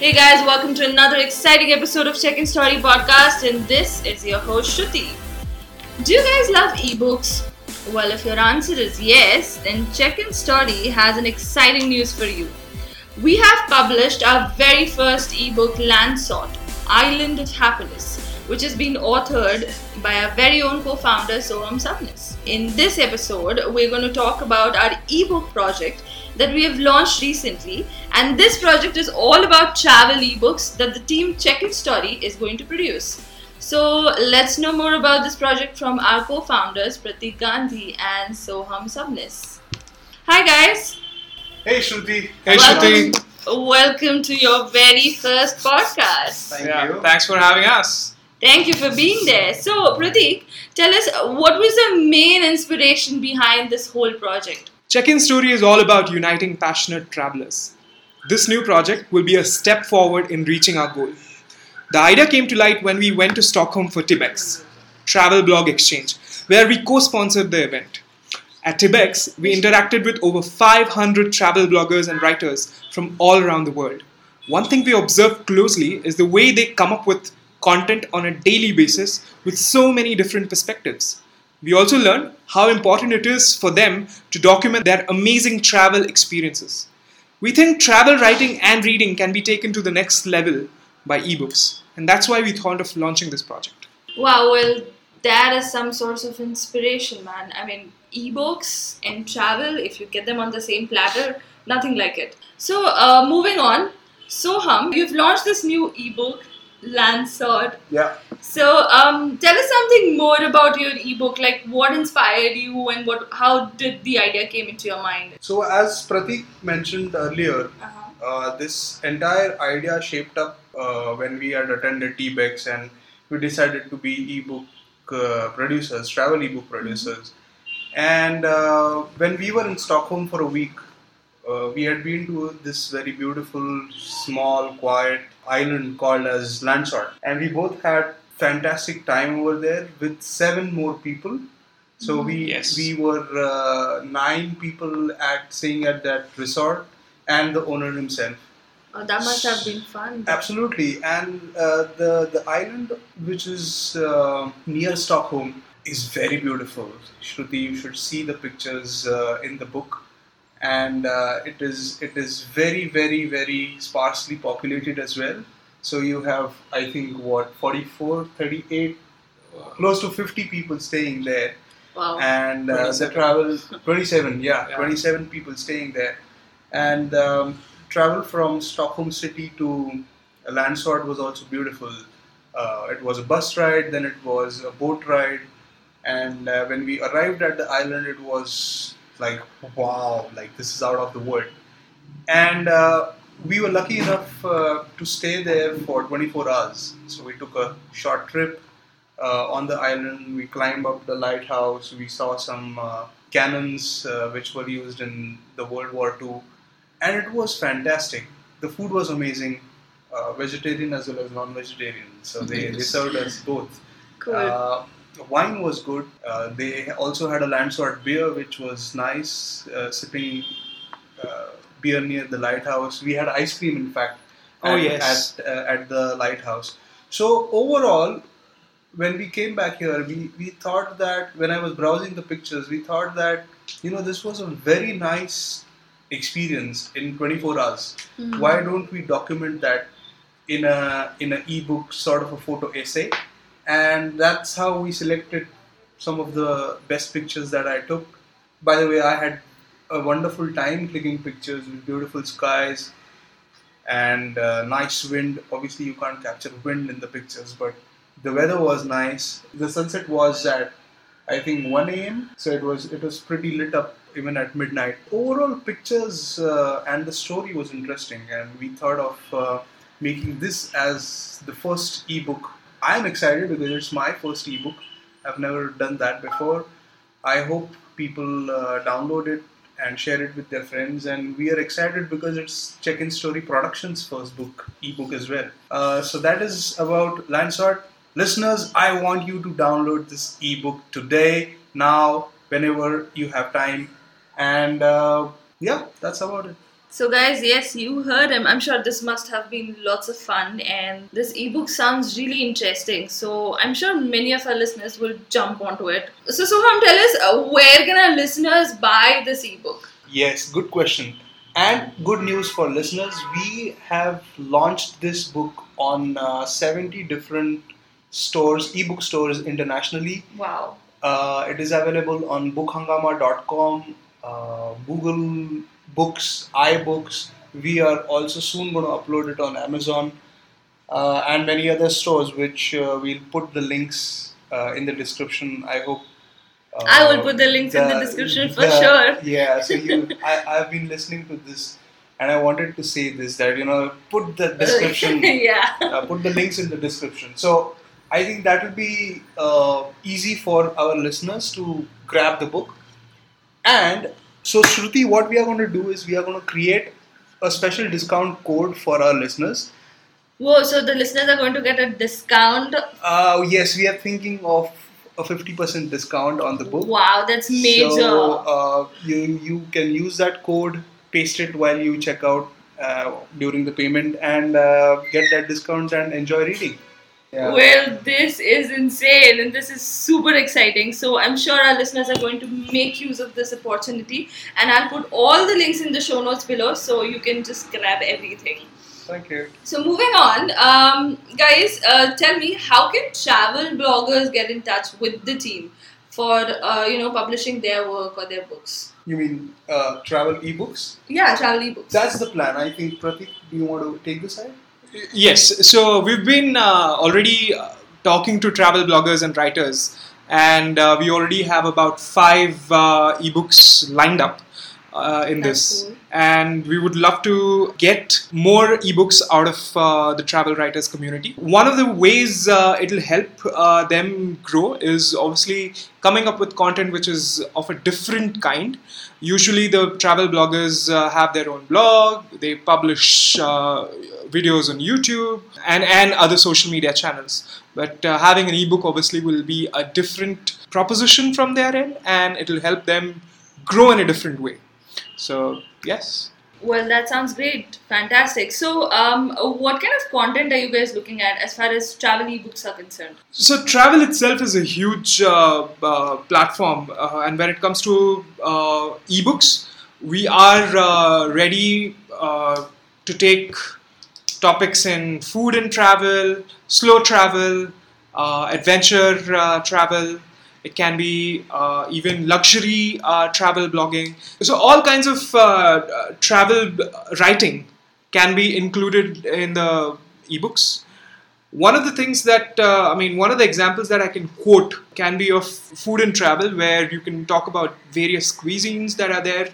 Hey guys, welcome to another exciting episode of Check In Story podcast, and this is your host Shruti. Do you guys love ebooks? Well, if your answer is yes, then Check In Story has an exciting news for you. We have published our very first ebook, Landsort Island of Happiness, which has been authored by our very own co founder, Soham Sabnis. In this episode, we're going to talk about our ebook project that we have launched recently, and this project is all about travel ebooks that the team Check In Story is going to produce. So let's know more about this project from our co-founders Pratik Gandhi and Soham Sabnis. Hi guys. Hey Shruti. Hey welcome, Shruti. welcome to your very first podcast. Thank yeah, you. thanks for having us. Thank you for being there. So Pratik, tell us what was the main inspiration behind this whole project? Check In Story is all about uniting passionate travelers. This new project will be a step forward in reaching our goal. The idea came to light when we went to Stockholm for TBEX, travel blog exchange, where we co sponsored the event. At TBEX, we interacted with over 500 travel bloggers and writers from all around the world. One thing we observed closely is the way they come up with content on a daily basis with so many different perspectives. We also learned how important it is for them to document their amazing travel experiences. We think travel writing and reading can be taken to the next level by ebooks, and that's why we thought of launching this project. Wow, well, that is some source of inspiration, man. I mean, ebooks and travel, if you get them on the same platter, nothing like it. So, uh, moving on. Soham, you've launched this new ebook, Landsort. Yeah. So, um, tell us something more about your ebook. Like, what inspired you, and what, how did the idea came into your mind? So as Pratik mentioned earlier, Uh-huh. uh, this entire idea shaped up uh, when we had attended TBEX and we decided to be ebook uh, producers, travel ebook producers. And uh, when we were in Stockholm for a week, uh, we had been to this very beautiful, small, quiet island called as Landsort, and we both had fantastic time over there with seven more people. So we Yes. we were uh, nine people at staying at that resort, and the owner himself. Oh, that must have been fun. Absolutely, and uh, the the island which is uh, near Stockholm is very beautiful. Shruti, you should see the pictures uh, in the book, and uh, it is it is very very very sparsely populated as well. So you have I think what 44, 38, close to 50 people staying there Wow. and uh, the travel 27 yeah, Yeah. 27 people staying there and um, travel from stockholm city to landsort was also beautiful uh, it was a bus ride then it was a boat ride and uh, when we arrived at the island it was like wow like this is out of the world and uh, we were lucky enough uh, to stay there for 24 hours so we took a short trip uh, on the island. We climbed up the lighthouse. We saw some uh, cannons uh, which were used in the World War II, and it was fantastic. The food was amazing, uh, vegetarian as well as non-vegetarian. So they, they served us both. cool. The wine was good. Uh, they also had a Landsort beer, which was nice. Uh, sipping uh, beer near the lighthouse. We had ice cream, in fact. Oh, at, yes. At, uh, at the lighthouse. So overall, when we came back here, we, we thought that when I was browsing the pictures, we thought that you know this was a very nice experience in 24 hours. Mhm. Why don't we document that in a in an ebook sort of a photo essay? And that's how we selected some of the best pictures that I took. By the way, I had a wonderful time clicking pictures with beautiful skies and uh, nice wind. Obviously, you can't capture wind in the pictures, but the weather was nice. The sunset was at I think 1 a.m. So it was it was pretty lit up even at midnight. Overall, pictures uh, and the story was interesting, and we thought of uh, making this as the first ebook. I'm excited because it's my first ebook. I've never done that before. I hope people uh, download it and share it with their friends. And we are excited because it's Check In Story Productions' first book, ebook as well. Uh, so that is about Landsort. Listeners, I want you to download this ebook today, now, whenever you have time. And uh, yeah, that's about it. So, guys, yes, you heard him. I'm sure this must have been lots of fun, and this ebook sounds really interesting. So, I'm sure many of our listeners will jump onto it. So, Soham, tell us uh, where can our listeners buy this ebook? Yes, good question. And good news for listeners, we have launched this book on uh, 70 different stores, ebook stores internationally. Wow. Uh, it is available on bookhangama.com, uh, Google Books, iBooks. We are also soon going to upload it on Amazon uh, and many other stores, which uh, we'll put the links uh, in the description. I hope. uh, I will put the links in the description for the- sure. Yeah, so you, I, I've been listening to this, and I wanted to say this that you know, put the description yeah. uh, put the links in the description. So I think that will be uh, easy for our listeners to grab the book. And so Shruti, what we are going to do is we are going to create a special discount code for our listeners. Whoa, so the listeners are going to get a discount. Uh, yes, we are thinking of a 50% discount on the book. Wow, that's major. So uh, you you can use that code, paste it while you check out uh, during the payment, and uh, get that discount and enjoy reading. Yeah. Well, this is insane and this is super exciting. So, I'm sure our listeners are going to make use of this opportunity. And I'll put all the links in the show notes below so you can just grab everything. Thank you. So, moving on, um, guys, uh, tell me how can travel bloggers get in touch with the team for uh, you know publishing their work or their books? You mean uh, travel ebooks? Yeah, travel ebooks. That's the plan. I think Pratik, do you want to take this side? Yes, so we've been uh, already uh, talking to travel bloggers and writers, and uh, we already have about five uh, ebooks lined up uh, in That's this. cool. And we would love to get more ebooks out of uh, the travel writers community. One of the ways uh, it'll help uh, them grow is obviously coming up with content which is of a different kind. Usually, the travel bloggers uh, have their own blog, they publish uh, videos on YouTube and, and other social media channels. But uh, having an ebook obviously will be a different proposition from their end and it'll help them grow in a different way. So, yes. Well, that sounds great. Fantastic. So, um, what kind of content are you guys looking at as far as travel ebooks are concerned? So travel itself is a huge uh, uh, platform, uh, and when it comes to uh, ebooks, we are uh, ready uh, to take topics in food and travel, slow travel, uh, adventure uh, travel. It can be uh, even luxury uh, travel blogging. So all kinds of uh, uh, travel writing can be included in the ebooks. One of the things that, uh, I mean, one of the examples that I can quote can be of food and travel, where you can talk about various cuisines that are there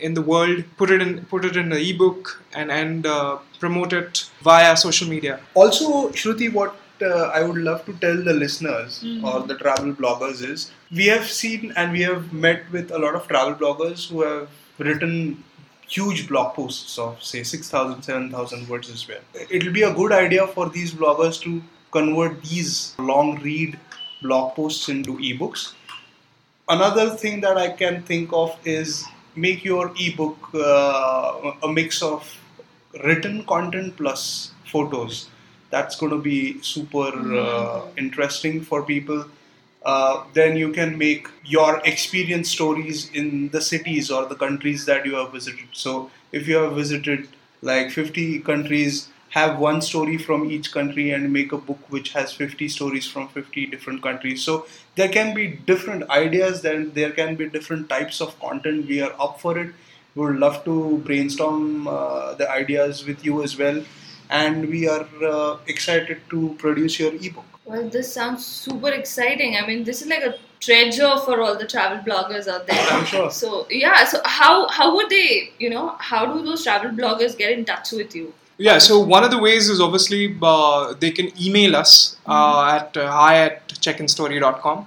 in the world, put it in, put it in the ebook, and and uh, promote it via social media. Also, Shruti, what uh, I would love to tell the listeners or the travel bloggers is we have seen and we have met with a lot of travel bloggers who have written huge blog posts of say 6000 7000 words as well. It'll be a good idea for these bloggers to convert these long read blog posts into ebooks. Another thing that i can think of is make your ebook uh, a mix of written content plus photos that's going to be super uh, interesting for people. Uh, then you can make your experience stories in the cities or the countries that you have visited. So if you have visited like 50 countries have one story from each country and make a book which has 50 stories from 50 different countries. So there can be different ideas then there can be different types of content. We are up for it. We would love to brainstorm uh, the ideas with you as well and we are uh, excited to produce your ebook Well, this sounds super exciting. I mean, this is like a treasure for all the travel bloggers out there. I'm sure. So yeah, so how how would they, you know, how do those travel bloggers get in touch with you? Yeah, so one of the ways is obviously uh, they can email us uh, at uh, hi at checkinstory.com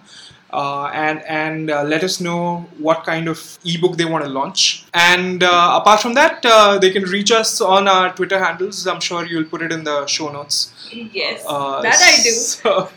uh, and and uh, let us know what kind of ebook they want to launch. And uh, apart from that, uh, they can reach us on our Twitter handles. I'm sure you'll put it in the show notes. Yes, Uh, that I do. So,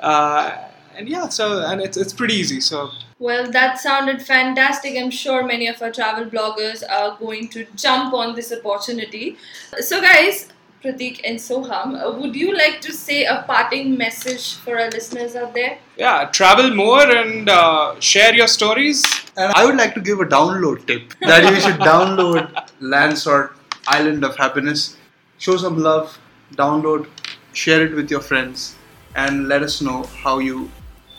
uh, and yeah, so and it's it's pretty easy. So Well, that sounded fantastic. I'm sure many of our travel bloggers are going to jump on this opportunity. So, guys, Pratik and Soham, uh, would you like to say a parting message for our listeners out there? yeah, travel more and uh, share your stories. And I would like to give a download tip that you should download Landsort Island of Happiness. Show some love, download, share it with your friends, and let us know how you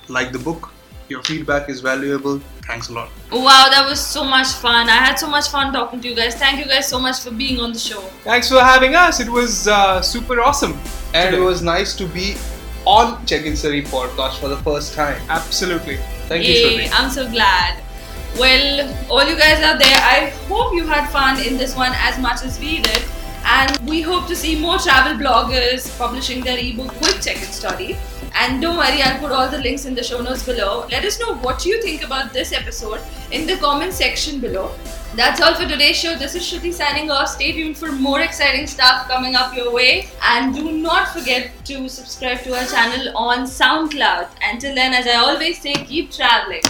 like the book. Your feedback is valuable. Thanks a lot. Wow, that was so much fun. I had so much fun talking to you guys. Thank you guys so much for being on the show. Thanks for having us. It was uh, super awesome. And today. it was nice to be on Check In Story podcast for the first time. absolutely. Thank you, Yay, Shruti. I'm so glad. Well, all you guys out there, I hope you had fun in this one as much as we did. And we hope to see more travel bloggers publishing their ebook with Check In Story. And don't worry, I'll put all the links in the show notes below. Let us know what you think about this episode in the comment section below. That's all for today's show. This is Shruti signing off. Stay tuned for more exciting stuff coming up your way. And do not forget to subscribe to our channel on SoundCloud. Until then, as I always say, keep traveling.